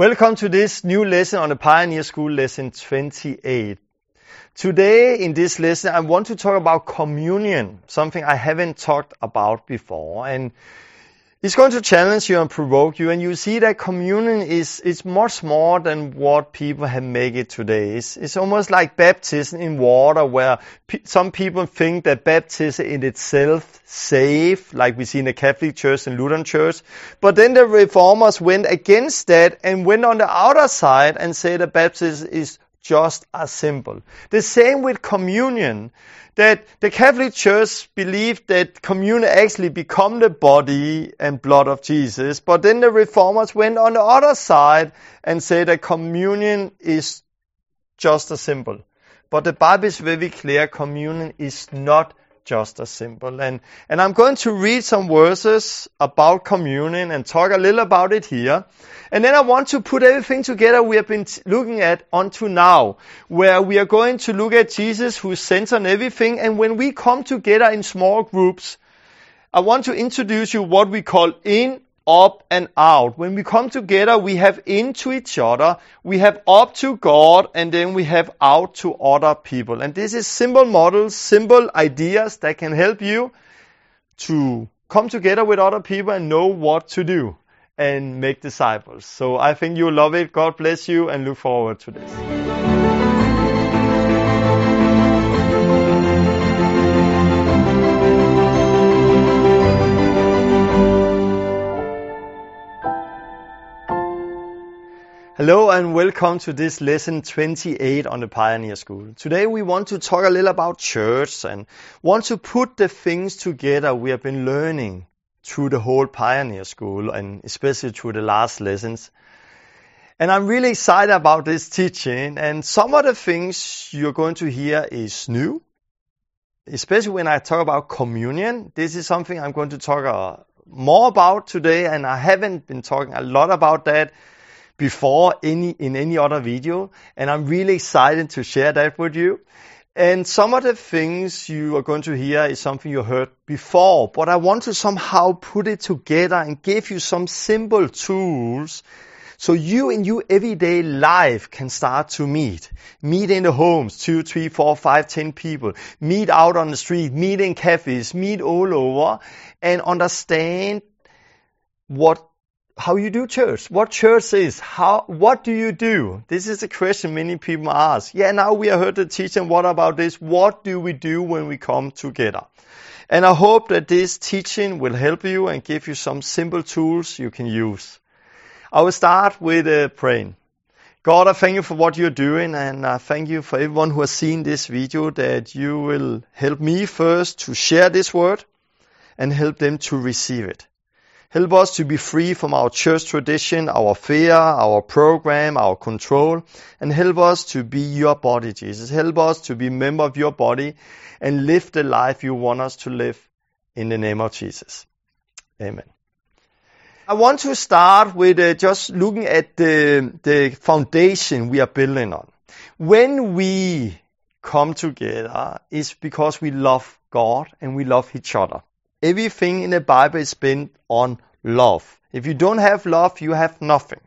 Welcome to this new lesson on the Pioneer School, lesson 28. Today in this lesson, I want to talk about communion, something I haven't talked about before. And it's going to challenge you and provoke you, and you see that communion is, is much more than what people have made it today. It's, it's almost like baptism in water, where pe- some people think that baptism in itself safe, like we see in the Catholic Church and Lutheran Church. But then the reformers went against that and went on the outer side and said that baptism is just as simple. The same with communion that the Catholic Church believed that communion actually become the body and blood of Jesus, but then the reformers went on the other side and said that communion is just a symbol. But the Bible is very clear, communion is not just as simple. And, and I'm going to read some verses about communion and talk a little about it here. And then I want to put everything together we have been t- looking at unto now, where we are going to look at Jesus who is center on everything. And when we come together in small groups, I want to introduce you what we call in, up, and out. When we come together, we have into each other, we have up to God, and then we have out to other people. And this is simple models, simple ideas that can help you to come together with other people and know what to do and make disciples. So I think you'll love it. God bless you and look forward to this. Hello and welcome to this lesson 28 on the Pioneer School. Today we want to talk a little about church and want to put the things together we have been learning through the whole Pioneer School and especially through the last lessons. And I'm really excited about this teaching and some of the things you're going to hear is new, especially when I talk about communion. This is something I'm going to talk uh, more about today and I haven't been talking a lot about that before any in any other video and I'm really excited to share that with you. And some of the things you are going to hear is something you heard before, but I want to somehow put it together and give you some simple tools so you in your everyday life can start to meet. Meet in the homes, two, three, four, five, ten people. Meet out on the street, meet in cafes, meet all over and understand what how you do church, what church is, how, what do you do? This is a question many people ask. Yeah, now we have heard the teaching. What about this? What do we do when we come together? And I hope that this teaching will help you and give you some simple tools you can use. I will start with uh, praying. God, I thank you for what you're doing and I thank you for everyone who has seen this video that you will help me first to share this word and help them to receive it. Help us to be free from our church tradition, our fear, our program, our control, and help us to be your body, Jesus. Help us to be a member of your body and live the life you want us to live in the name of Jesus. Amen. I want to start with uh, just looking at the, the foundation we are building on. When we come together, it's because we love God and we love each other. Everything in the Bible is built on love. If you don't have love, you have nothing.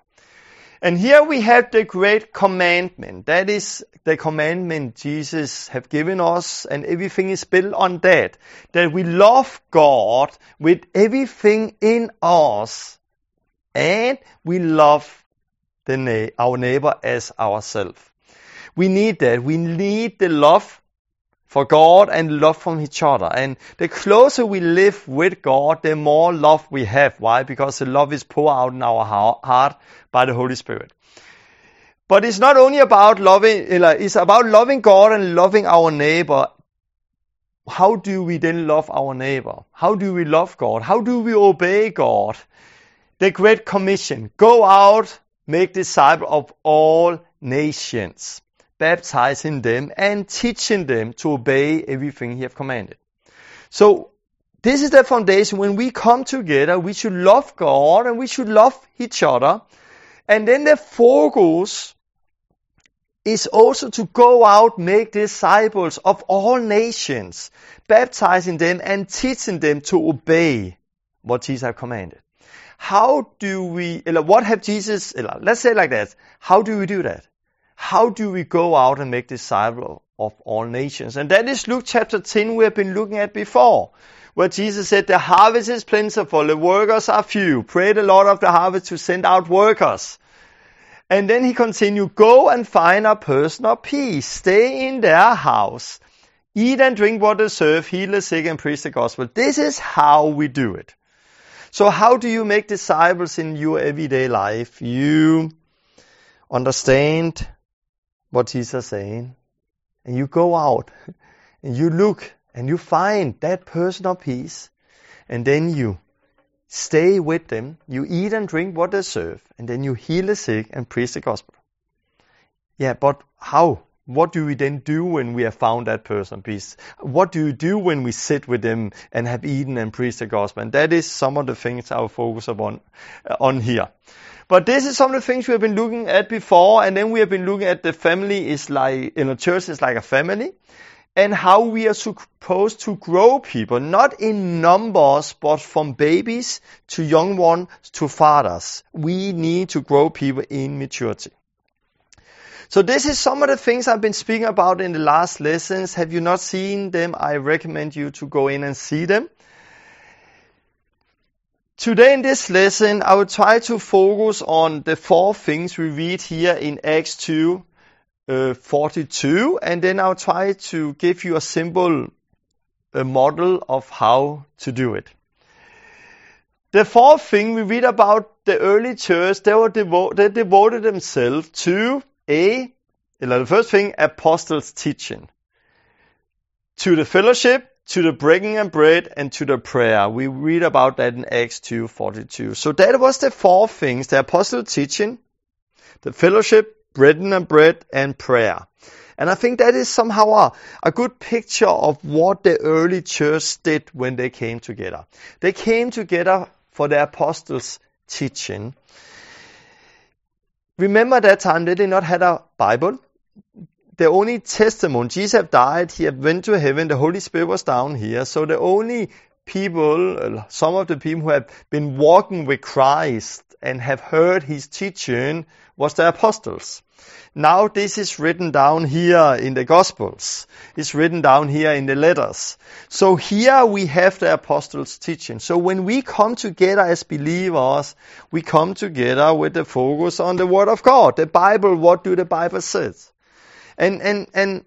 And here we have the great commandment. That is the commandment Jesus have given us and everything is built on that. That we love God with everything in us and we love the na- our neighbor as ourselves. We need that. We need the love for God and love from each other. And the closer we live with God, the more love we have. Why? Because the love is poured out in our heart by the Holy Spirit. But it's not only about loving, it's about loving God and loving our neighbor. How do we then love our neighbor? How do we love God? How do we obey God? The Great Commission. Go out, make disciples of all nations baptizing them and teaching them to obey everything he have commanded. So this is the foundation. When we come together, we should love God and we should love each other. And then the focus is also to go out, make disciples of all nations, baptizing them and teaching them to obey what Jesus have commanded. how do we, what have Jesus, let's say like that, how do we do that? How do we go out and make disciples of all nations? And that is Luke chapter 10 we have been looking at before, where Jesus said, the harvest is plentiful, the workers are few. Pray the Lord of the harvest to send out workers. And then he continued, go and find a person of peace, stay in their house, eat and drink what they serve, heal the sick and preach the gospel. This is how we do it. So how do you make disciples in your everyday life? You understand what Jesus saying, and you go out, and you look, and you find that person of peace, and then you stay with them, you eat and drink what they serve, and then you heal the sick and preach the gospel. Yeah, but how? What do we then do when we have found that person of peace? What do you do when we sit with them and have eaten and preached the gospel? And that is some of the things I will focus upon uh, on here. But this is some of the things we have been looking at before, and then we have been looking at the family is like in a church is like a family, and how we are supposed to grow people, not in numbers, but from babies to young ones to fathers. We need to grow people in maturity. So this is some of the things I've been speaking about in the last lessons. Have you not seen them? I recommend you to go in and see them. Today in this lesson, I will try to focus on the four things we read here in Acts 2, uh, 42, and then I'll try to give you a simple a model of how to do it. The fourth thing we read about the early church, they were devo- they devoted themselves to a, the first thing, apostles' teaching. To the fellowship, to the breaking of bread, and to the prayer. We read about that in Acts 2.42. So that was the four things, the apostles' teaching, the fellowship, breaking of bread, and prayer. And I think that is somehow a, a good picture of what the early church did when they came together. They came together for the apostles' teaching. Remember that time they did not have a Bible. The only testimony, Jesus have died, he have went to heaven, the Holy Spirit was down here. So the only people, uh, some of the people who have been walking with Christ and have heard his teaching was the apostles. Now this is written down here in the Gospels. It's written down here in the letters. So here we have the apostles' teaching. So when we come together as believers, we come together with the focus on the Word of God. The Bible, what do the Bible says? And, and, and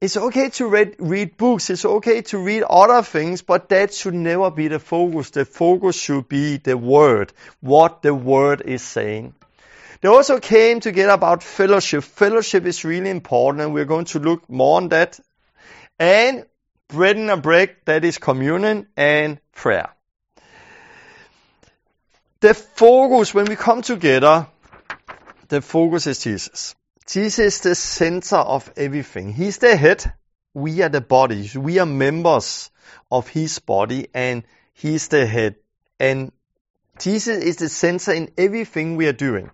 it's okay to read, read books, it's okay to read other things, but that should never be the focus. The focus should be the Word, what the Word is saying. They also came together about fellowship. Fellowship is really important, and we're going to look more on that. And bread and a break, that is communion and prayer. The focus, when we come together, the focus is Jesus. Jesus is the center of everything. He's the head. We are the bodies. We are members of His body, and He's the head. And Jesus is the center in everything we are doing.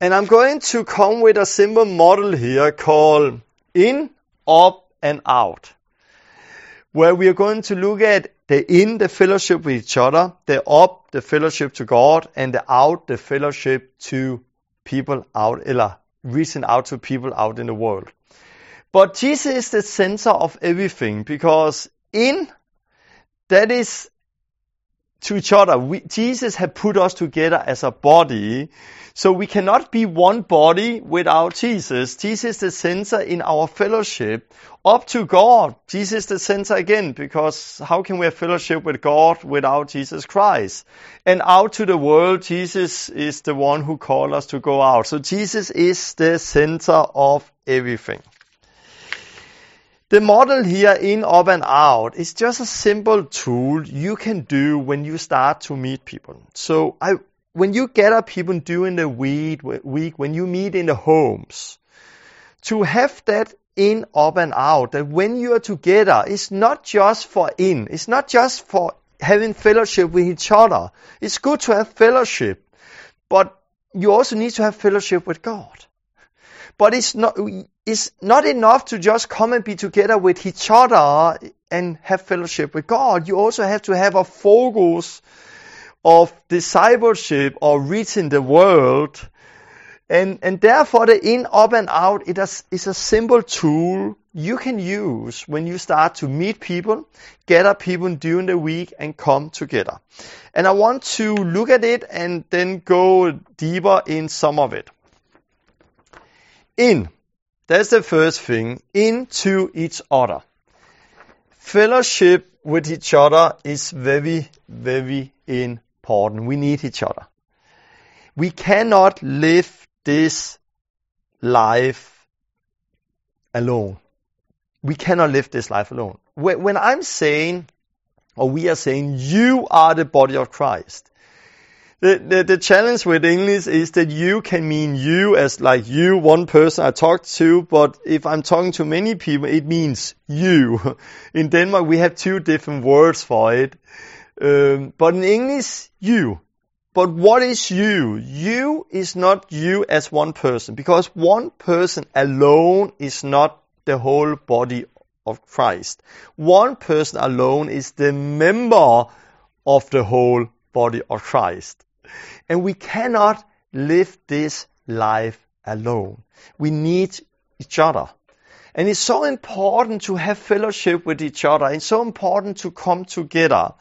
And I'm going to come with a simple model here called in, up, and out. Where we are going to look at the in, the fellowship with each other, the up, the fellowship to God, and the out, the fellowship to people out, eller reaching out to people out in the world. But Jesus is the center of everything because in, that is to each other. We, Jesus had put us together as a body so we cannot be one body without Jesus. Jesus is the center in our fellowship. Up to God, Jesus is the center again, because how can we have fellowship with God without Jesus Christ? And out to the world, Jesus is the one who called us to go out. So Jesus is the center of everything. The model here in, up and out is just a simple tool you can do when you start to meet people. So I when you gather people during the week, week, when you meet in the homes, to have that in, up and out, that when you are together, it's not just for in, it's not just for having fellowship with each other. It's good to have fellowship, but you also need to have fellowship with God. But it's not, it's not enough to just come and be together with each other and have fellowship with God. You also have to have a focus of discipleship or reaching the world. And, and therefore the in, up and out it is, is a simple tool you can use when you start to meet people, gather people during the week and come together. And I want to look at it and then go deeper in some of it. In. That's the first thing. Into each other. Fellowship with each other is very, very important. We need each other. We cannot live this life alone. We cannot live this life alone. When I'm saying, or we are saying, you are the body of Christ, the, the, challenge with English is that you can mean you as like you, one person I talked to, but if I'm talking to many people, it means you. In Denmark, we have two different words for it. Um, but in English, you. But what is you? You is not you as one person, because one person alone is not the whole body of Christ. One person alone is the member of the whole body of Christ. And we cannot live this life alone. We need each other. And it's so important to have fellowship with each other. It's so important to come together.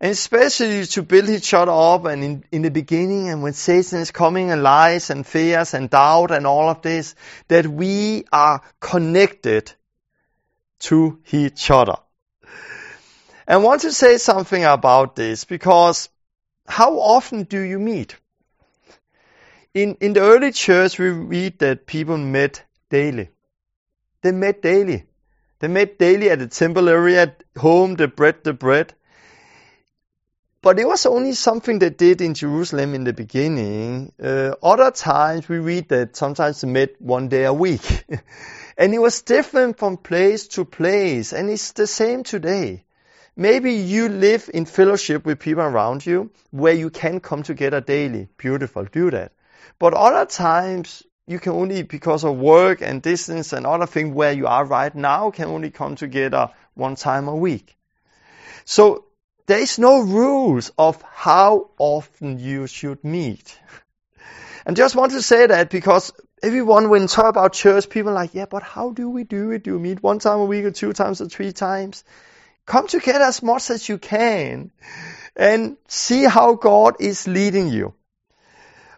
And especially to build each other up and in, in the beginning and when Satan is coming and lies and fears and doubt and all of this, that we are connected to each other. And I want to say something about this because how often do you meet? In, in the early church, we read that people met daily. They met daily. They met daily at the temple area, at home, they bread the bread. But it was only something they did in Jerusalem in the beginning. Uh, other times we read that sometimes they met one day a week. and it was different from place to place. And it's the same today. Maybe you live in fellowship with people around you where you can come together daily. Beautiful, do that. But other times you can only, because of work and distance and other things where you are right now, can only come together one time a week. So there is no rules of how often you should meet. And just want to say that because everyone when talk about church, people are like, yeah, but how do we do it? Do we meet one time a week or two times or three times? Come together as much as you can and see how God is leading you.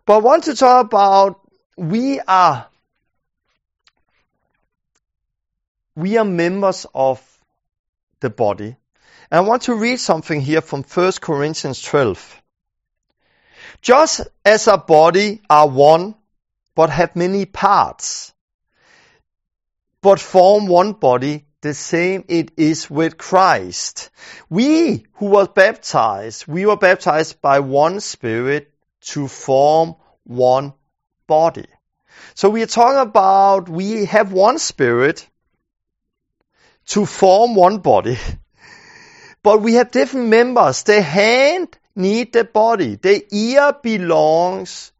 But I want to talk about we are we are members of the body. And I want to read something here from 1 Corinthians 12. Just as a body are one, but have many parts, but form one body, the same it is with Christ. We who were baptized, we were baptized by one Spirit to form one body. So we are talking about we have one Spirit to form one body. But we have different members. The hand need the body. The ear belongs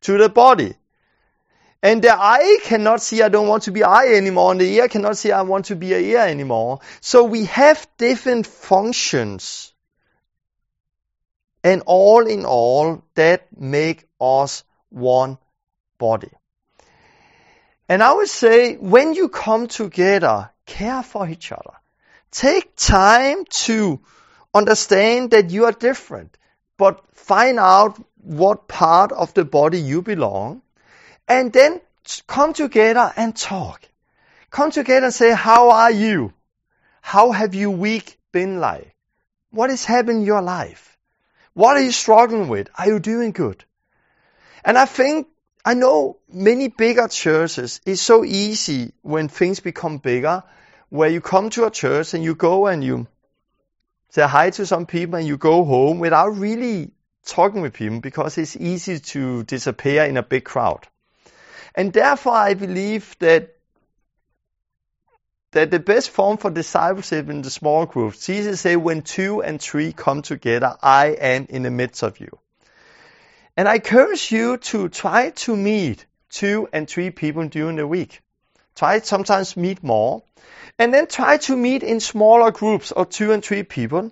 to the body. And the eye cannot see I don't want to be eye anymore, and the ear cannot see I want to be a ear anymore. So we have different functions. And all in all, that make us one body. And I would say, when you come together, care for each other. Take time to understand that you are different, but find out what part of the body you belong and then come together and talk. Come together and say, how are you? How have your week been like? What is happening in your life? What are you struggling with? Are you doing good? And I think, I know many bigger churches, it's so easy when things become bigger, where you come to a church and you go and you say hi to some people and you go home without really talking with people because it's easy to disappear in a big crowd. And therefore, I believe that that the best form for discipleship in the small groups, Jesus said, when two and three come together, I am in the midst of you. And I encourage you to try to meet two and three people during the week. Try sometimes meet more. And then try to meet in smaller groups of two and three people.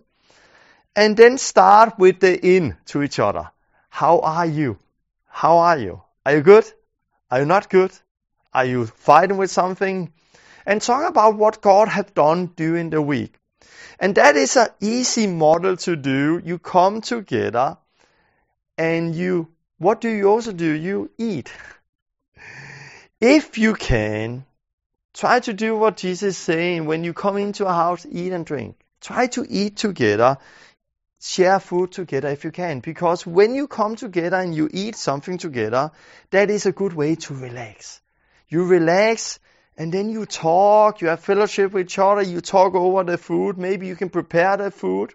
and then start with the in to each other. How are you? How are you? Are you good? Are you not good? Are you fighting with something? And talk about what God has done during the week. And that is an easy model to do. You come together and you, what do you also do? You eat. If you can, try to do what Jesus is saying. When you come into a house, eat and drink. Try to eat together. Share food together if you can. Because when you come together and you eat something together, that is a good way to relax. You relax and then you talk, you have fellowship with each other, you talk over the food, maybe you can prepare the food.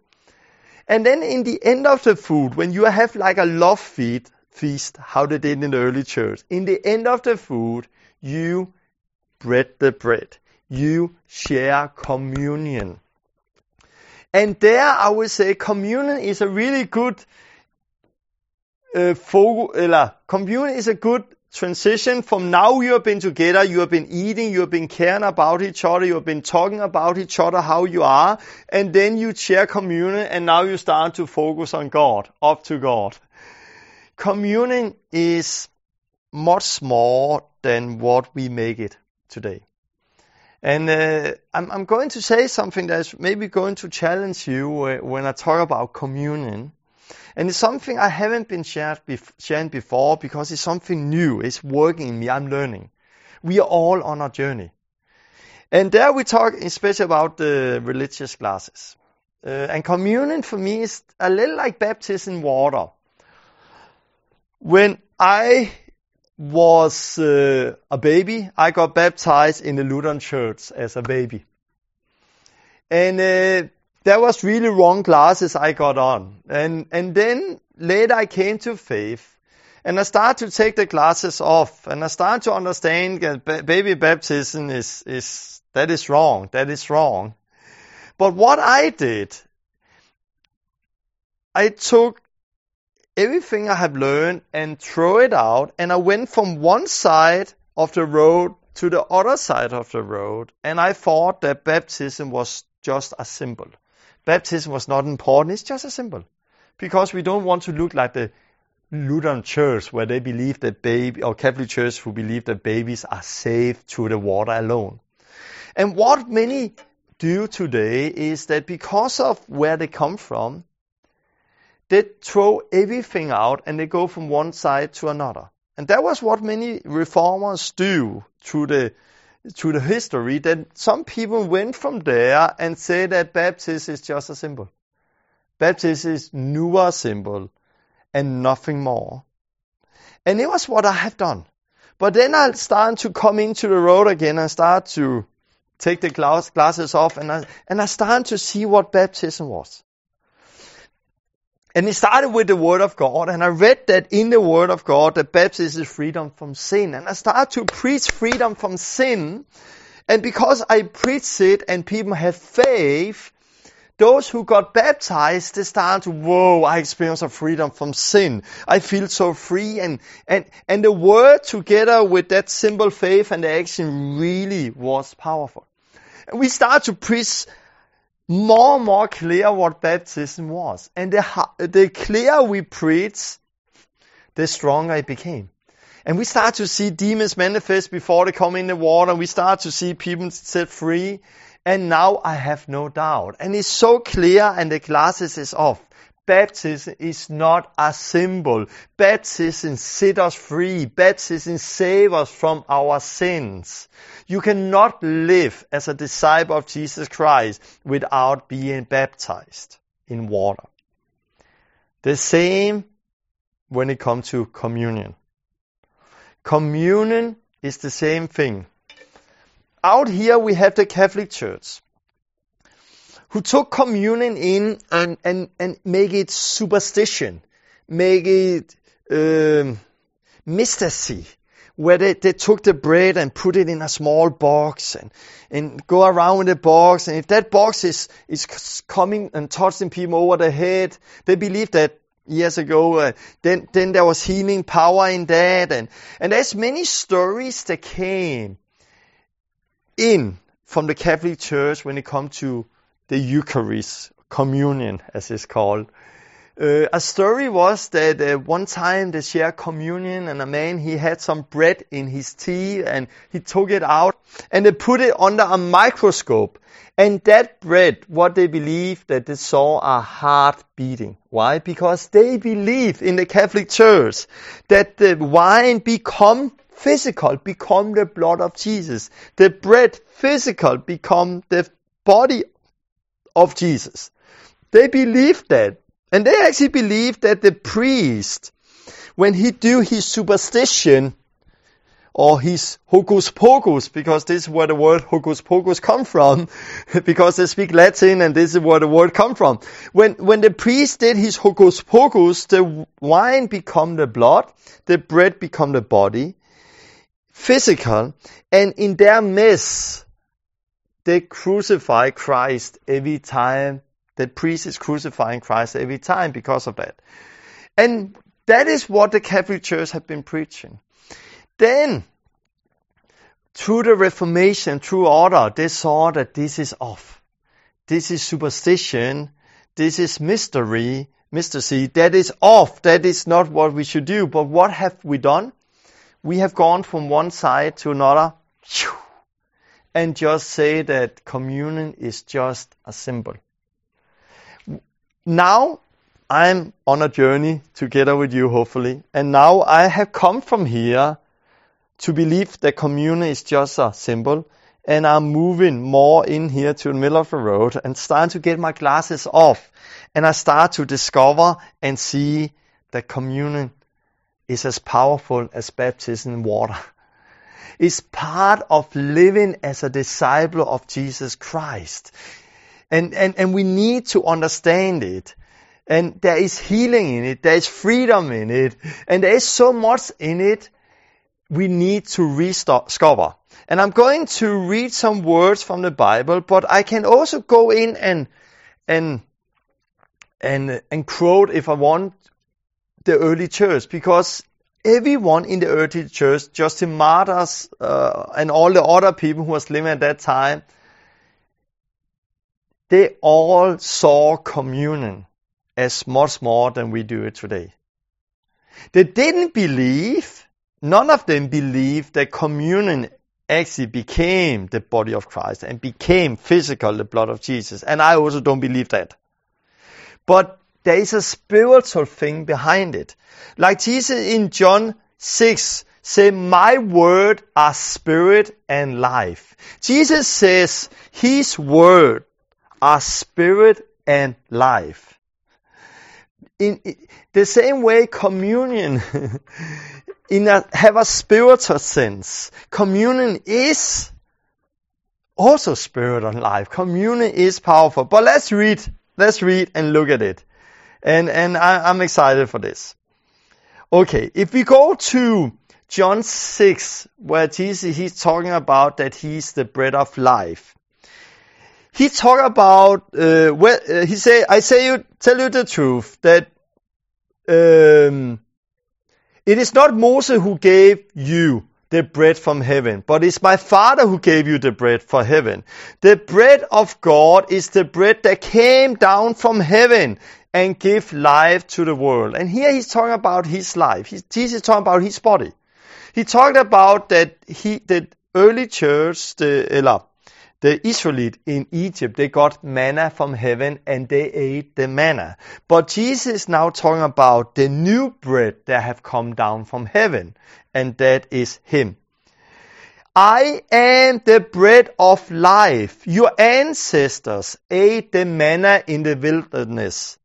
And then in the end of the food, when you have like a love feed, feast, how they did in the early church, in the end of the food, you bread the bread. You share communion. And there I would say communion is a really good uh, focus, eller, communion is a good transition from now you have been together, you have been eating, you have been caring about each other, you have been talking about each other, how you are, and then you share communion and now you start to focus on God, up to God. Communion is much more than what we make it today. And uh, I'm, I'm, going to say something that's maybe going to challenge you uh, when I talk about communion. And it's something I haven't been bef- sharing before because it's something new. It's working in me. I'm learning. We are all on a journey. And there we talk especially about the religious classes. Uh, and communion for me is a little like baptism in water. When I was uh, a baby, I got baptized in the Lutheran church as a baby. And uh, that was really wrong classes I got on. And, and then later I came to faith. And I started to take the classes off. And I started to understand that baby baptism is, is, that is wrong. That is wrong. But what I did, I took everything I have learned and throw it out. And I went from one side of the road to the other side of the road. And I thought that baptism was just a symbol. Baptism was not important. It's just a symbol. Because we don't want to look like the Lutheran church where they believe that baby or Catholic church who believe that babies are saved through the water alone. And what many do today is that because of where they come from, they throw everything out and they go from one side to another. And that was what many reformers do through the through the history. That some people went from there and said that baptism is just a symbol. Baptism is newer symbol and nothing more. And it was what I have done. But then I started to come into the road again and start to take the glasses off and I, and I started to see what baptism was. And it started with the Word of God, and I read that in the Word of God that baptism is freedom from sin. And I started to preach freedom from sin, and because I preached it and people have faith, those who got baptized, they started to, whoa, I experienced a freedom from sin. I feel so free. And, and, and the word together with that simple faith and the action really was powerful. And we start to preach more and more clear what baptism was. And the, the clearer we preach, the stronger it became. And we start to see demons manifest before they come in the water. We start to see people set free. And now I have no doubt. And it's so clear and the glasses is off. Baptism is not a symbol. Baptism set us free. Baptism save us from our sins. You cannot live as a disciple of Jesus Christ without being baptized in water. The same when it comes to communion. Communion is the same thing. Out here we have the Catholic Church who took communion in and, and, and make it superstition, make it um, mysticy, where they, they took the bread and put it in a small box and, and go around with the box. And if that box is, is coming and touching people over the head, they believe that years ago, uh, then, then there was healing power in that. And, and there's many stories that came in from the Catholic Church when it comes to the Eucharist, communion, as it's called. Uh, a story was that uh, one time they shared communion and a man, he had some bread in his tea and he took it out and they put it under a microscope. And that bread, what they believed that they saw a heart beating. Why? Because they believe in the Catholic Church that the wine become physical, become the blood of Jesus. The bread physical become the body of Jesus. They believe that. And they actually believe that the priest, when he do his superstition, or his hocus pocus, because this is where the word hocus pocus come from, because they speak Latin and this is where the word come from. When, when the priest did his hocus pocus, the wine become the blood, the bread become the body, physical, and in their mess, they crucify Christ every time. The priest is crucifying Christ every time because of that. And that is what the Catholic Church have been preaching. Then, through the Reformation, through order, they saw that this is off. This is superstition. This is mystery, mystery. That is off. That is not what we should do. But what have we done? We have gone from one side to another and just say that communion is just a symbol. Now I'm on a journey together with you, hopefully, and now I have come from here to believe that communion is just a symbol. And I'm moving more in here to the middle of the road and starting to get my glasses off. And I start to discover and see that communion is as powerful as baptism in water. It's part of living as a disciple of Jesus Christ. And, and, and we need to understand it. And there is healing in it. There is freedom in it. And there is so much in it we need to rediscover. And I'm going to read some words from the Bible, but I can also go in and, and, and, and quote if I want the early church because everyone in the early church, Justin Martyrs, uh, and all the other people who was living at that time, they all saw communion as much more than we do it today. They didn't believe none of them believed that communion actually became the body of Christ and became physical the blood of Jesus. And I also don't believe that. But there is a spiritual thing behind it. Like Jesus in John 6 say, my word are spirit and life. Jesus says his word are spirit and life. In, the same way communion in a, have a spiritual sense. Communion is also spirit and life. Communion is powerful. But let's read, let's read and look at it. And, and I, I'm excited for this. Okay, if we go to John 6, where Jesus, he's talking about that he's the bread of life. He talk about, uh, where, uh, he say, I say you, tell you the truth, that, um, it is not Moses who gave you the bread from heaven, but it's my Father who gave you the bread for heaven. The bread of God is the bread that came down from heaven and give life to the world. And here he's talking about his life. He's, talking about his body. He talked about that he, the early church, the, the Israelites in Egypt, they got manna from heaven and they ate the manna. But Jesus is now talking about the new bread that have come down from heaven, and that is Him. I am the bread of life. Your ancestors ate the manna in the wilderness,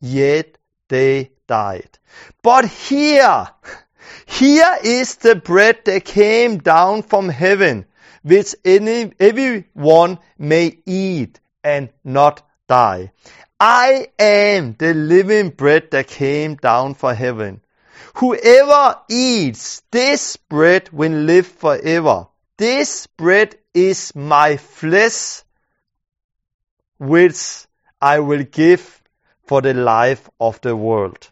yet they died. But here, here is the bread that came down from heaven which any, everyone may eat and not die. I am the living bread that came down from heaven. Whoever eats this bread will live forever. This bread is my flesh, which I will give for the life of the world.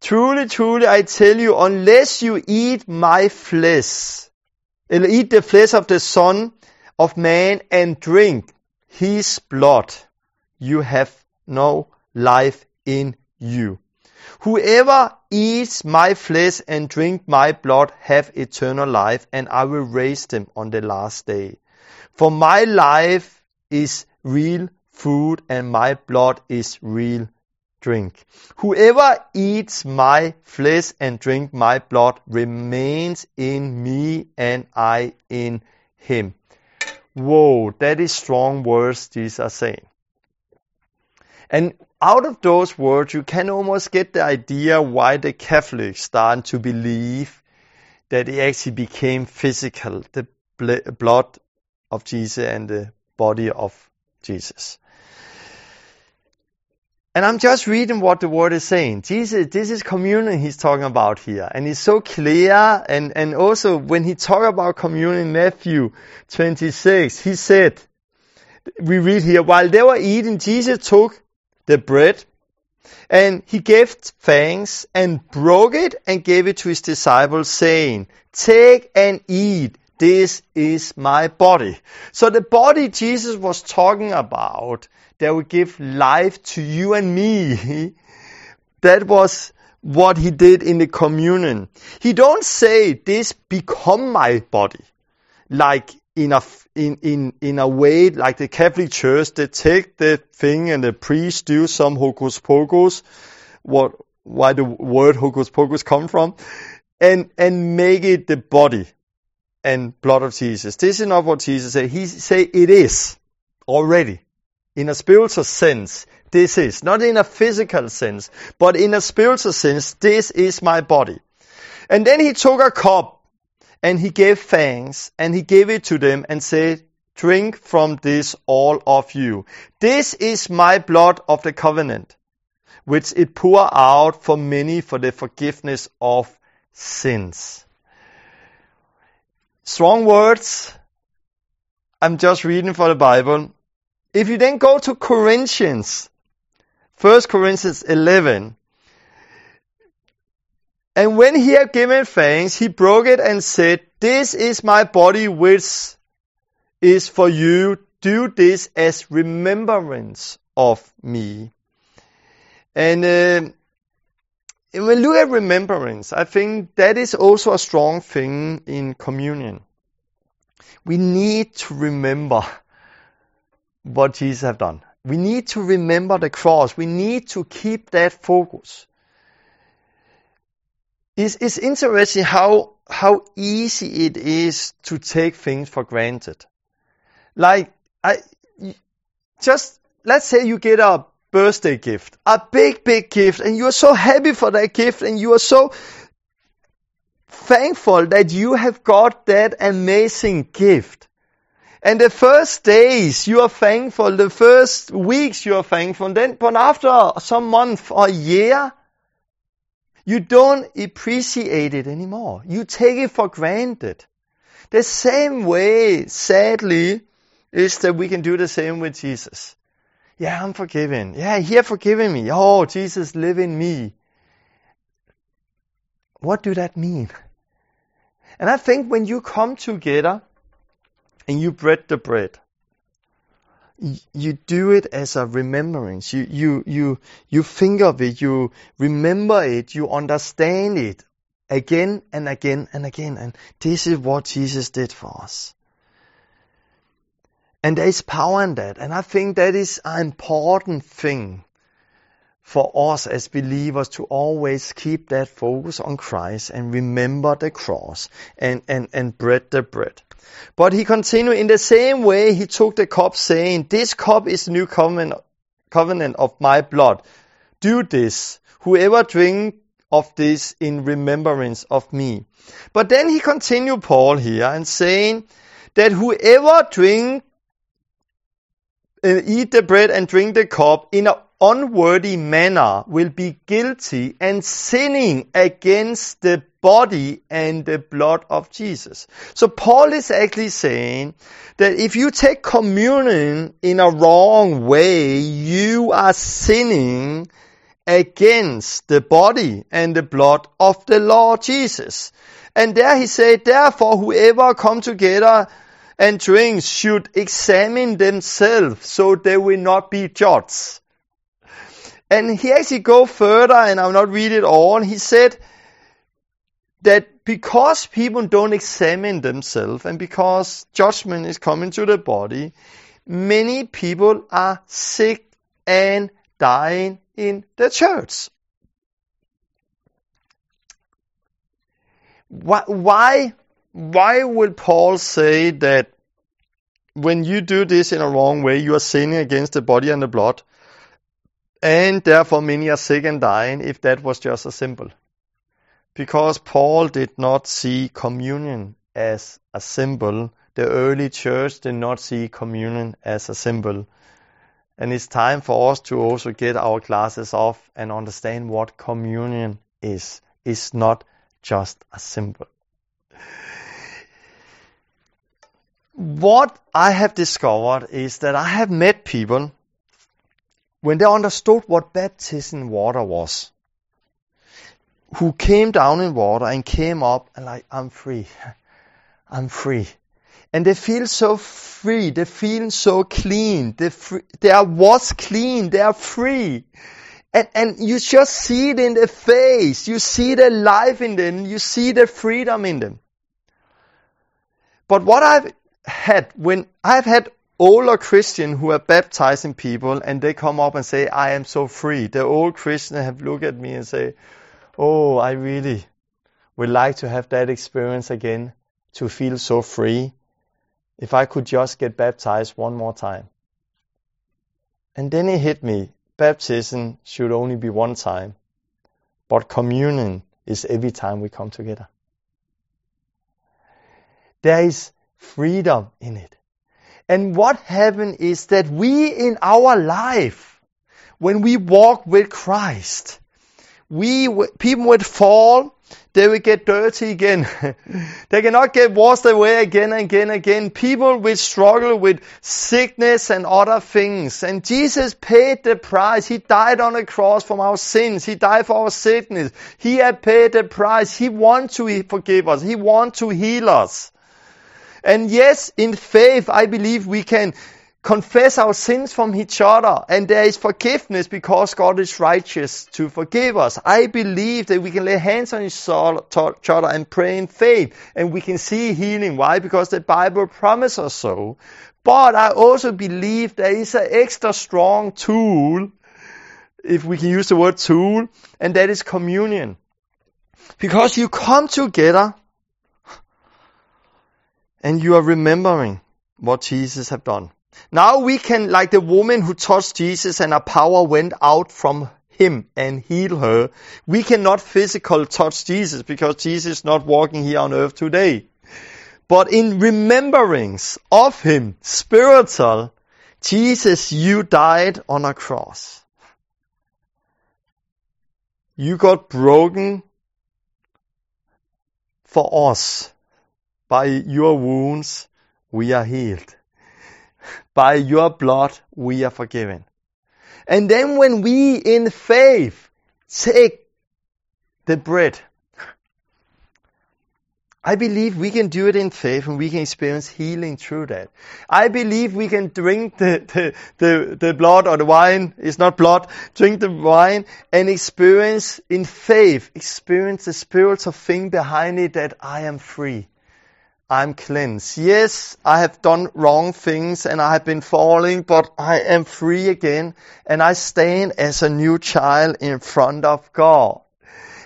Truly, truly, I tell you, unless you eat my flesh eller eat the flesh of the Son of Man and drink his blood, you have no life in you. Whoever eats my flesh and drink my blood have eternal life, and I will raise them on the last day. For my life is real food, and my blood is real drink. Whoever eats my flesh and drink my blood remains in me, and I in him. Whoa, that is strong words Jesus are saying. And out of those words, you can almost get the idea why the Catholics started to believe that it actually became physical, the blood of Jesus and the body of Jesus. And I'm just reading what the word is saying. Jesus, this is communion he's talking about here. And it's so clear. And, and also when he talked about communion in Matthew 26, he said, we read here, while they were eating, Jesus took the bread and he gave thanks and broke it and gave it to his disciples saying, take and eat. This is my body. So the body Jesus was talking about that would give life to you and me. that was what he did in the communion. He don't say this become my body. Like in a, in, in, in a way like the Catholic Church, they take the thing and the priest do some hocus pocus, what, why the word hocus pocus come from, and, and make it the body and blood of Jesus. This is not what Jesus said. He say it is already. In a spiritual sense, this is. Not in a physical sense, but in a spiritual sense, this is my body. And then he took a cup and he gave thanks and he gave it to them and said, drink from this all of you. This is my blood of the covenant, which it pour out for many for the forgiveness of sins. Strong words. I'm just reading for the Bible. If you then go to Corinthians, 1 Corinthians 11, and when he had given thanks, he broke it and said, This is my body which is for you. Do this as remembrance of me. And uh, when we look at remembrance, I think that is also a strong thing in communion. We need to remember what Jesus have done. We need to remember the cross. We need to keep that focus. It's, it's interesting how, how easy it is to take things for granted. Like, I, just, let's say you get a birthday gift, a big, big gift, and you are so happy for that gift, and you are so thankful that you have got that amazing gift. And the first days you are thankful, the first weeks you are thankful, and then, but after some month or year, you don't appreciate it anymore. You take it for granted. The same way, sadly, is that we can do the same with Jesus. Yeah, I'm forgiven. Yeah, he has forgiven me. Oh, Jesus live in me. What do that mean? And I think when you come together and you bread the bread, you do it as a remembrance. You, you, you, you think of it, you remember it, you understand it again and again and again. And this is what Jesus did for us. And there is power in that. And I think that is an important thing for us as believers to always keep that focus on Christ and remember the cross and, and, and bread the bread. But he continued in the same way he took the cup saying, this cup is the new covenant, covenant of my blood. Do this. Whoever drink of this in remembrance of me. But then he continued Paul here and saying that whoever drink, eat the bread and drink the cup in an unworthy manner will be guilty and sinning against the body and the blood of Jesus. So Paul is actually saying that if you take communion in a wrong way, you are sinning against the body and the blood of the Lord Jesus. And there he said, therefore whoever come together and drink should examine themselves so they will not be judged. And he actually go further, and I'll not read it all. He said that because people don't examine themselves and because judgment is coming to the body, many people are sick and dying in the church. Why, why, why will Paul say that when you do this in a wrong way, you are sinning against the body and the blood, and therefore many are sick and dying if that was just a symbol? Because Paul did not see communion as a symbol. The early church did not see communion as a symbol. And it's time for us to also get our glasses off and understand what communion is. It's not just a symbol. What I have discovered is that I have met people when they understood what baptism in water was, who came down in water and came up and like, I'm free. I'm free and they feel so free. They feel so clean. They, free, they are what's clean. They are free. And, and you just see it in their face. You see the life in them. You see the freedom in them. But what I've had when I've had older Christians who are baptizing people and they come up and say, I am so free. The old Christians have looked at me and say, Oh, I really would like to have that experience again to feel so free if I could just get baptized one more time. And then it hit me baptism should only be one time, but communion is every time we come together. There is freedom in it. And what happened is that we in our life, when we walk with Christ, we, people would fall, they will get dirty again. they cannot get washed away again and again and again. People will struggle with sickness and other things. And Jesus paid the price. He died on the cross for our sins. He died for our sickness. He had paid the price. He wants to forgive us. He wants to heal us. And yes, in faith, I believe we can confess our sins from each other and there is forgiveness because God is righteous to forgive us. I believe that we can lay hands on each other and pray in faith and we can see healing. Why? Because the Bible promises us so. But I also believe there is an extra strong tool, if we can use the word tool, and that is communion. Because you come together and you are remembering what Jesus have done. Now we can, like the woman who touched Jesus and her power went out from him and heal her. We cannot physically touch Jesus because Jesus is not walking here on earth today. But in remembrance of him, spiritual, Jesus, you died on a cross. You got broken for us. By your wounds, we are healed. By your blood we are forgiven. And then when we in faith take the bread, I believe we can do it in faith and we can experience healing through that. I believe we can drink the, the, the, the, blood or the wine, it's not blood, drink the wine and experience in faith, experience the spiritual thing behind it that I am free. I'm cleansed. Yes, I have done wrong things and I have been falling, but I am free again and I stand as a new child in front of God.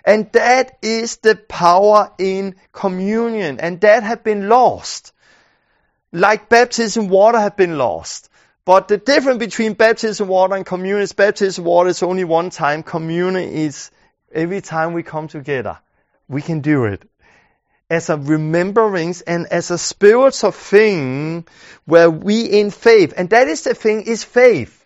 And that is the power in communion and that have been lost. Like baptism water have been lost. But the difference between baptism water and communion is baptism water is only one time. Communion is every time we come together. We can do it as a remembrance and as a spiritual thing where we in faith, and that is the thing, is faith.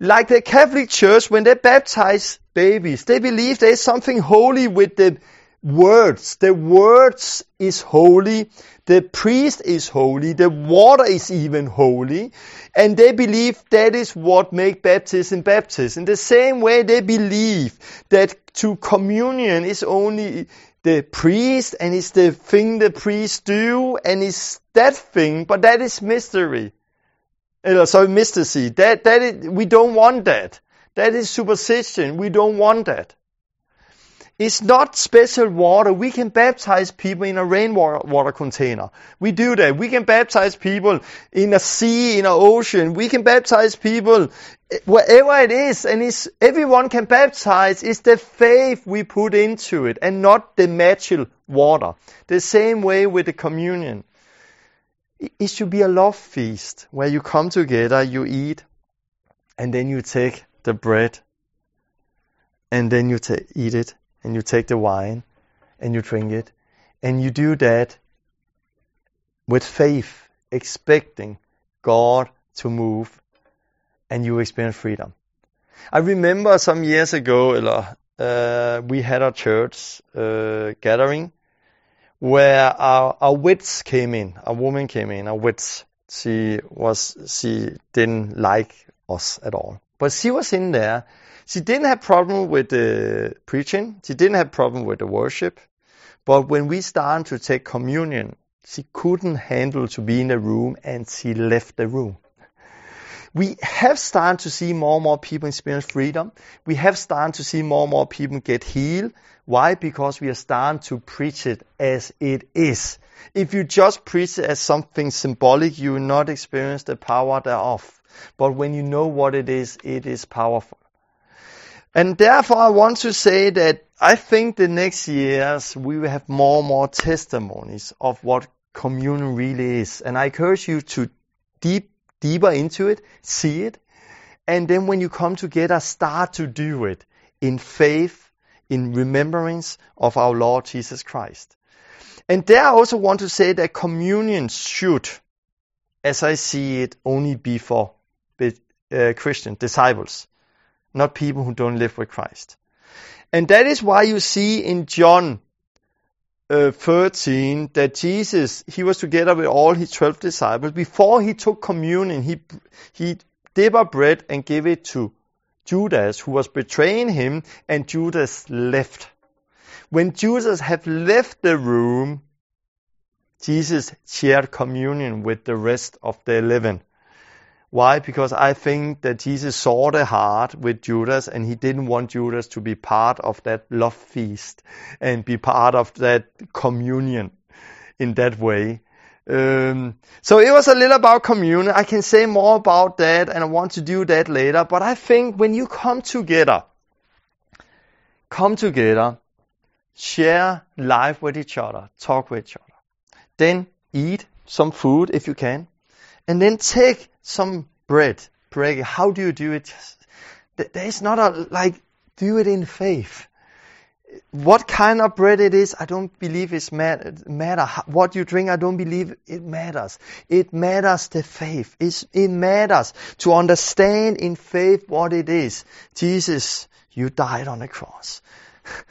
Like the Catholic Church, when they baptize babies, they believe there is something holy with the words. The words is holy. The priest is holy. The water is even holy. And they believe that is what make baptism baptism. In the same way they believe that to communion is only the priest and it's the thing the priest do and it's that thing, but that is mystery. Sorry, mystery. That, that is, we don't want that. That is superstition. We don't want that. It's not special water. We can baptize people in a rainwater water container. We do that. We can baptize people in a sea, in an ocean. We can baptize people wherever it is. And it's, everyone can baptize. It's the faith we put into it and not the magical water. The same way with the communion. It should be a love feast where you come together, you eat, and then you take the bread and then you ta- eat it and you take the wine and you drink it. And you do that with faith, expecting God to move and you experience freedom. I remember some years ago, uh, we had a church uh, gathering where our, our wits came in. A woman came in, a wits. She was, she didn't like us at all. But she was in there she didn't have problem with the preaching. She didn't have problem with the worship. But when we started to take communion, she couldn't handle to be in the room and she left the room. We have started to see more and more people experience freedom. We have started to see more and more people get healed. Why? Because we are starting to preach it as it is. If you just preach it as something symbolic, you will not experience the power thereof. But when you know what it is, it is powerful. And therefore, I want to say that I think the next years we will have more and more testimonies of what communion really is. And I encourage you to deep, deeper into it, see it, and then when you come together, start to do it in faith, in remembrance of our Lord Jesus Christ. And there I also want to say that communion should, as I see it, only be for uh, Christian disciples not people who don't live with Christ. And that is why you see in John uh, 13 that Jesus, he was together with all his 12 disciples. Before he took communion, he, he dipped a bread and gave it to Judas, who was betraying him, and Judas left. When Judas had left the room, Jesus shared communion with the rest of the eleven. Why? Because I think that Jesus saw the heart with Judas and he didn't want Judas to be part of that love feast and be part of that communion in that way. Um, so it was a little about communion. I can say more about that and I want to do that later. But I think when you come together, come together, share life with each other, talk with each other, then eat some food if you can, and then take some bread, break. How do you do it? There is not a, like, do it in faith. What kind of bread it is, I don't believe it's matter. What you drink, I don't believe it matters. It matters the faith. It's, it matters to understand in faith what it is. Jesus, you died on the cross.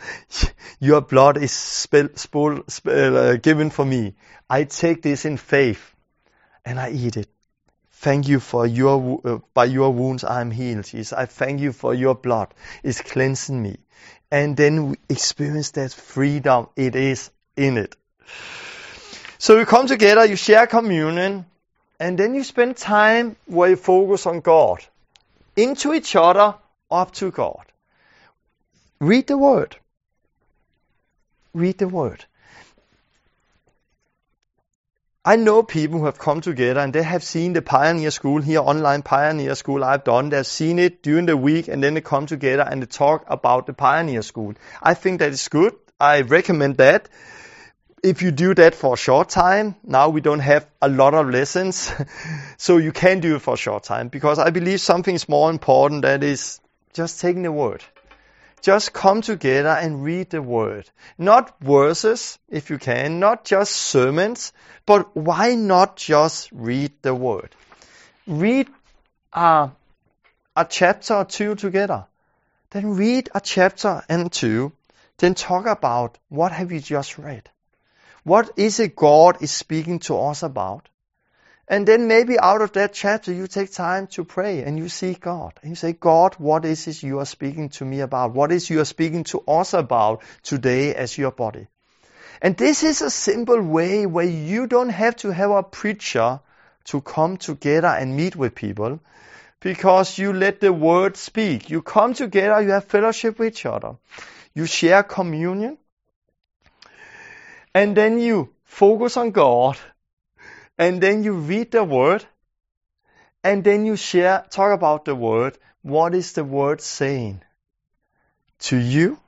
Your blood is spill, spill, spill, uh, given for me. I take this in faith and I eat it. Thank you for your, uh, by your wounds I am healed, Jesus. I thank you for your blood. It's cleansing me. And then we experience that freedom it is in it. So you come together, you share communion, and then you spend time where you focus on God. Into each other, up to God. Read the Word. Read the Word. I know people who have come together and they have seen the Pioneer School here, online Pioneer School I've done. They've seen it during the week and then they come together and they talk about the Pioneer School. I think that is good. I recommend that. If you do that for a short time, now we don't have a lot of lessons, so you can do it for a short time because I believe something is more important that is just taking the word just come together and read the word. Not verses, if you can, not just sermons, but why not just read the word? Read a, a chapter or two together. Then read a chapter and two. then talk about what have you just read? What is it God is speaking to us about? And then maybe out of that chapter, you take time to pray and you seek God. And you say, God, what is it you are speaking to me about? What is you are speaking to us about today as your body? And this is a simple way where you don't have to have a preacher to come together and meet with people because you let the word speak. You come together, you have fellowship with each other. You share communion. And then you focus on God and then you read the word, and then you share, talk about the word. What is the word saying to you?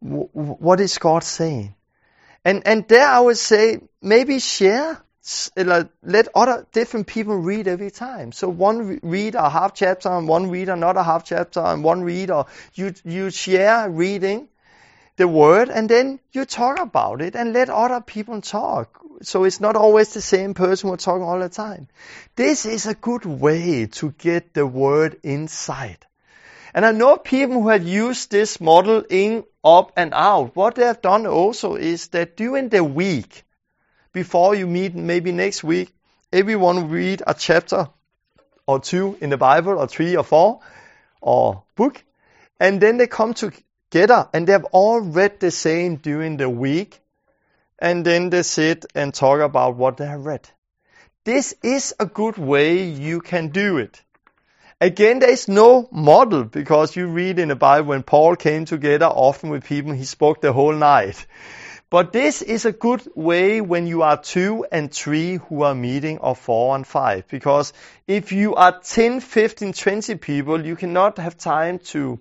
What is God saying? And and there I would say maybe share, let other different people read every time. So one read a half chapter, and one read another half chapter, and one read, or you you share reading the word, and then you talk about it, and let other people talk so it's not always the same person who's talking all the time. This is a good way to get the word inside. And I know people who have used this model in, up and out. What they have done also is that during the week, before you meet maybe next week, everyone read a chapter or two in the Bible or three or four or book. And then they come together and they have all read the same during the week and then they sit and talk about what they have read. This is a good way you can do it. Again, there is no model because you read in the Bible when Paul came together often with people, he spoke the whole night. But this is a good way when you are two and three who are meeting or four and five. Because if you are 10, 15, 20 people, you cannot have time to,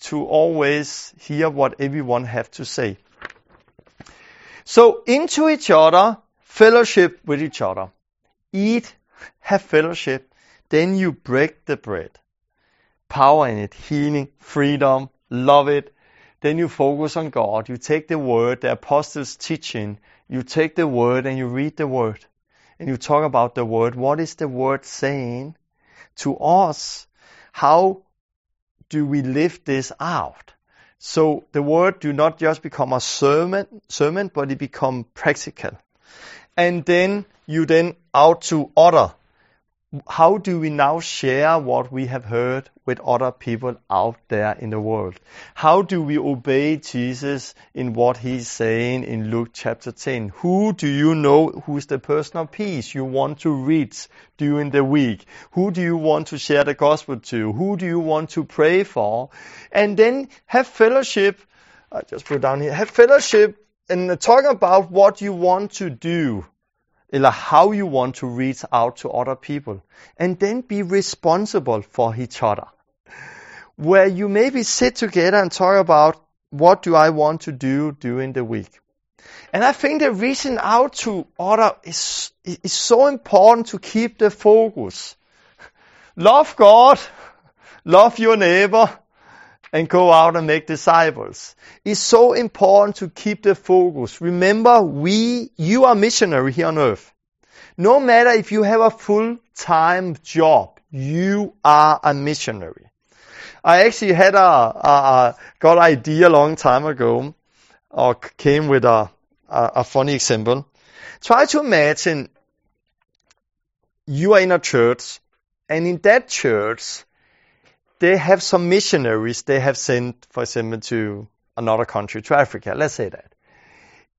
to always hear what everyone have to say. So into each other, fellowship with each other. Eat, have fellowship, then you break the bread. Power in it, healing, freedom, love it. Then you focus on God. You take the word, the apostles' teaching. You take the word and you read the word. And you talk about the word. What is the word saying to us? How do we live this out? So the word do not just become a sermon, sermon, but it become practical. And then you then out to other how do we now share what we have heard with other people out there in the world? How do we obey Jesus in what he's saying in Luke chapter 10? Who do you know who's the person of peace you want to reach during the week? Who do you want to share the gospel to? Who do you want to pray for? And then have fellowship. I just put down here. Have fellowship and talk about what you want to do how you want to reach out to other people. And then be responsible for each other. Where you maybe sit together and talk about what do I want to do during the week. And I think the reaching out to other is, is so important to keep the focus. Love God, love your neighbor, and go out and make disciples. It's so important to keep the focus. Remember, we, you are missionary here on earth. No matter if you have a full-time job, you are a missionary. I actually had a, a, a got idea a long time ago, or came with a, a, a funny example. Try to imagine you are in a church, and in that church, they have some missionaries they have sent, for example, to another country, to Africa. Let's say that.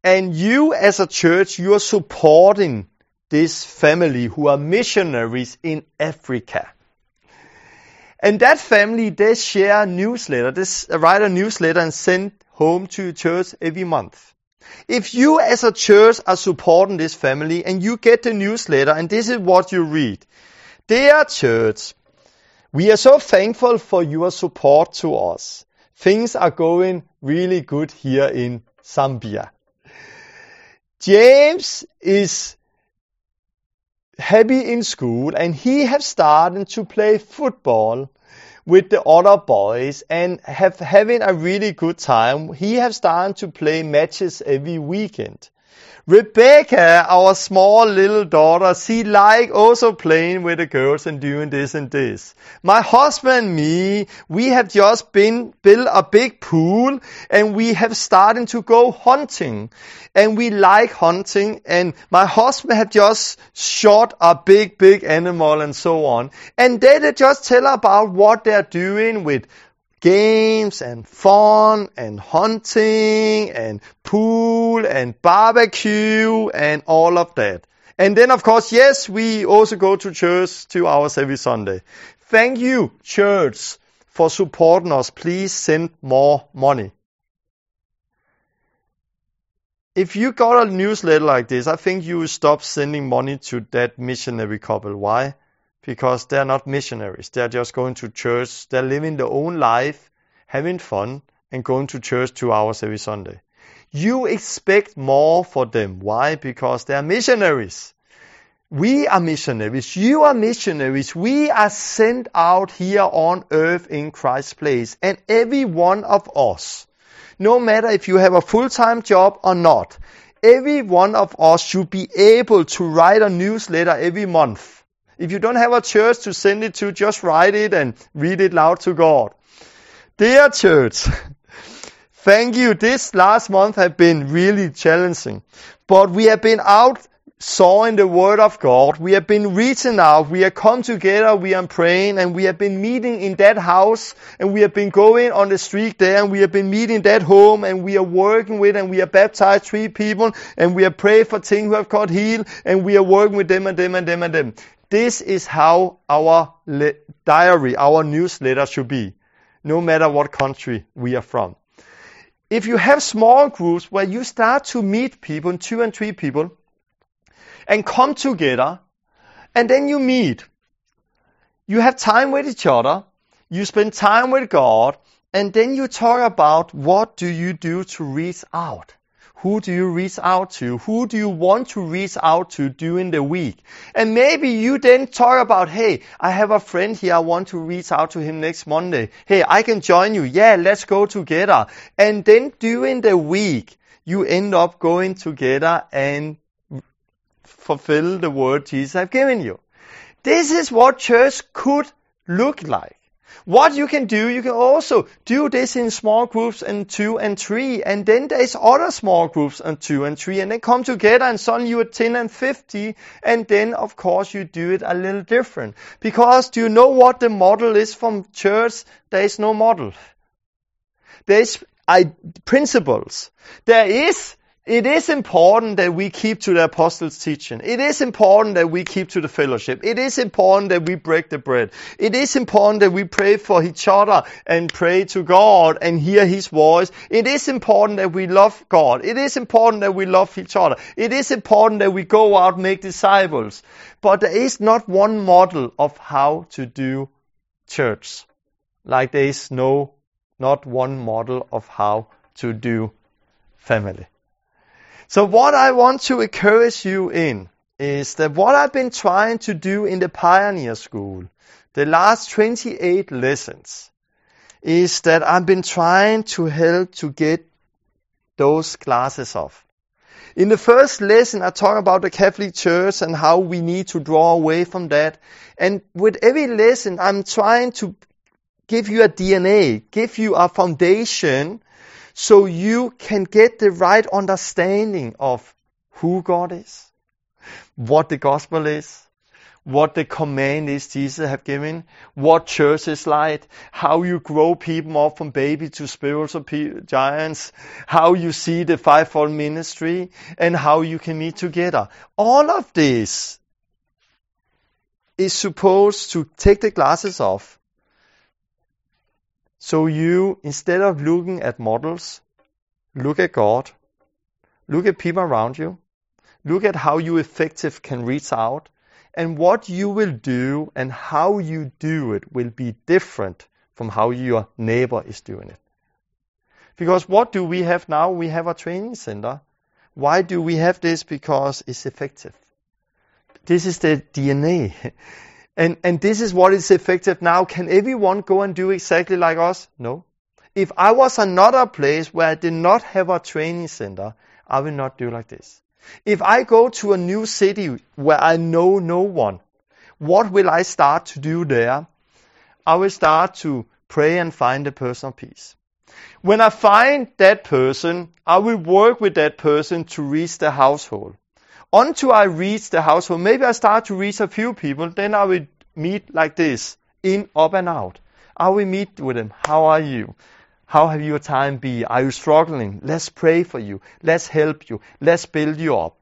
And you as a church, you are supporting this family who are missionaries in Africa. And that family, they share a newsletter. They write a newsletter and send home to church every month. If you as a church are supporting this family and you get the newsletter and this is what you read. Dear church, we are so thankful for your support to us. Things are going really good here in Zambia. James is happy in school and he have started to play football with the other boys and have having a really good time. He have started to play matches every weekend. Rebecca, our small little daughter, she like also playing with the girls and doing this and this. My husband and me, we have just been built a big pool and we have started to go hunting. And we like hunting and my husband have just shot a big, big animal and so on. And they just tell about what they're doing with games and fun and hunting and pool and barbecue and all of that. And then of course, yes, we also go to church two hours every Sunday. Thank you, church, for supporting us. Please send more money. If you got a newsletter like this, I think you will stop sending money to that missionary couple. Why? Because they're not missionaries. They're just going to church. They're living their own life, having fun, and going to church two hours every Sunday. You expect more for them. Why? Because they are missionaries. We are missionaries. You are missionaries. We are sent out here on earth in Christ's place. And every one of us, no matter if you have a full-time job or not, every one of us should be able to write a newsletter every month if you don't have a church to send it to, just write it and read it loud to God. Dear church, thank you. This last month has been really challenging, but we have been out sawing the word of God. We have been reaching out. We have come together. We are praying and we have been meeting in that house and we have been going on the street there and we have been meeting that home and we are working with and we are baptized three people and we have prayed for things who have got healed and we are working with them and them and them and them. This is how our diary, our newsletter should be, no matter what country we are from. If you have small groups where you start to meet people, two and three people, and come together, and then you meet, you have time with each other, you spend time with God, and then you talk about what do you do to reach out. Who do you reach out to? Who do you want to reach out to during the week? And maybe you then talk about, hey, I have a friend here. I want to reach out to him next Monday. Hey, I can join you. Yeah, let's go together. And then during the week, you end up going together and fulfill the word Jesus have given you. This is what church could look like. What you can do, you can also do this in small groups and two and three, and then there's other small groups and two and three, and they come together and suddenly you're 10 and 50, and then of course you do it a little different. Because do you know what the model is from church? There is no model. There's I, principles. There is it is important that we keep to the apostles' teaching. It is important that we keep to the fellowship. It is important that we break the bread. It is important that we pray for each other and pray to God and hear His voice. It is important that we love God. It is important that we love each other. It is important that we go out and make disciples. But there is not one model of how to do church. Like there is no, not one model of how to do family. So what I want to encourage you in is that what I've been trying to do in the Pioneer School, the last 28 lessons, is that I've been trying to help to get those classes off. In the first lesson, I talk about the Catholic Church and how we need to draw away from that. And with every lesson, I'm trying to give you a DNA, give you a foundation so you can get the right understanding of who God is, what the gospel is, what the command is Jesus have given, what church is like, how you grow people up from baby to spiritual giants, how you see the fivefold ministry, and how you can meet together. All of this is supposed to take the glasses off so you, instead of looking at models, look at God, look at people around you, look at how you effective can reach out, and what you will do and how you do it will be different from how your neighbor is doing it. Because what do we have now? We have a training center. Why do we have this? Because it's effective. This is the DNA. And, and this is what is effective now. Can everyone go and do exactly like us? No. If I was another place where I did not have a training center, I will not do like this. If I go to a new city where I know no one, what will I start to do there? I will start to pray and find a person of peace. When I find that person, I will work with that person to reach the household. Until I reach the household, maybe I start to reach a few people, then I will meet like this, in, up and out. I will meet with them. How are you? How have your time been? Are you struggling? Let's pray for you. Let's help you. Let's build you up.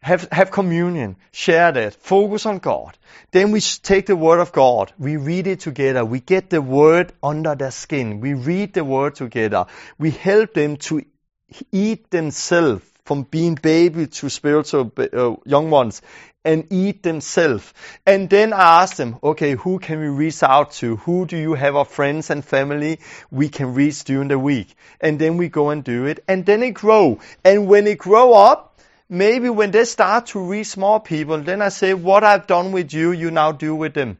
Have, have communion. Share that. Focus on God. Then we take the Word of God. We read it together. We get the Word under their skin. We read the Word together. We help them to eat themselves from being baby to spiritual uh, young ones and eat themselves. And then I ask them, okay, who can we reach out to? Who do you have of friends and family we can reach during the week? And then we go and do it. And then it grow. And when it grow up, maybe when they start to reach more people, then I say, what I've done with you, you now do with them.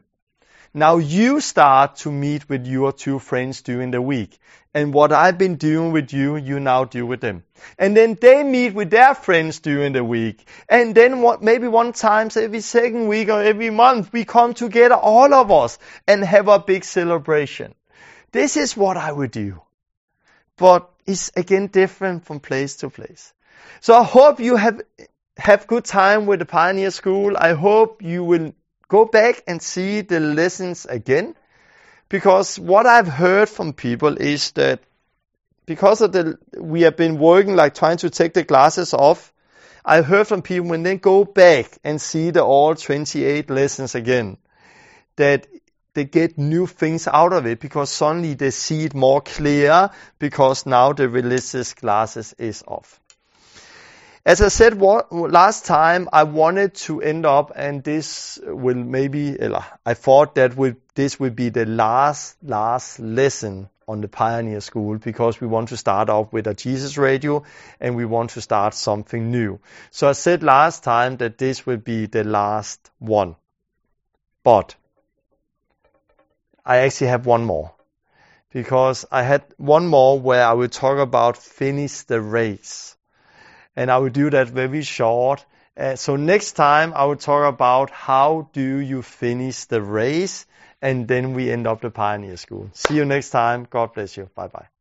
Now you start to meet with your two friends during the week. And what I've been doing with you, you now do with them. And then they meet with their friends during the week. And then what, maybe one time every second week or every month, we come together, all of us, and have a big celebration. This is what I would do. But it's again different from place to place. So I hope you have, have good time with the Pioneer School. I hope you will go back and see the lessons again. Because what I've heard from people is that because of the, we have been working like trying to take the glasses off, I heard from people when they go back and see the all 28 lessons again, that they get new things out of it because suddenly they see it more clear because now the religious glasses is off. As I said last time, I wanted to end up, and this will maybe, I thought that would, this would be the last, last lesson on the Pioneer School because we want to start off with a Jesus radio and we want to start something new. So I said last time that this would be the last one. But I actually have one more because I had one more where I will talk about finish the race and I will do that very short. Uh, so next time I will talk about how do you finish the race and then we end up the Pioneer School. See you next time. God bless you. Bye bye.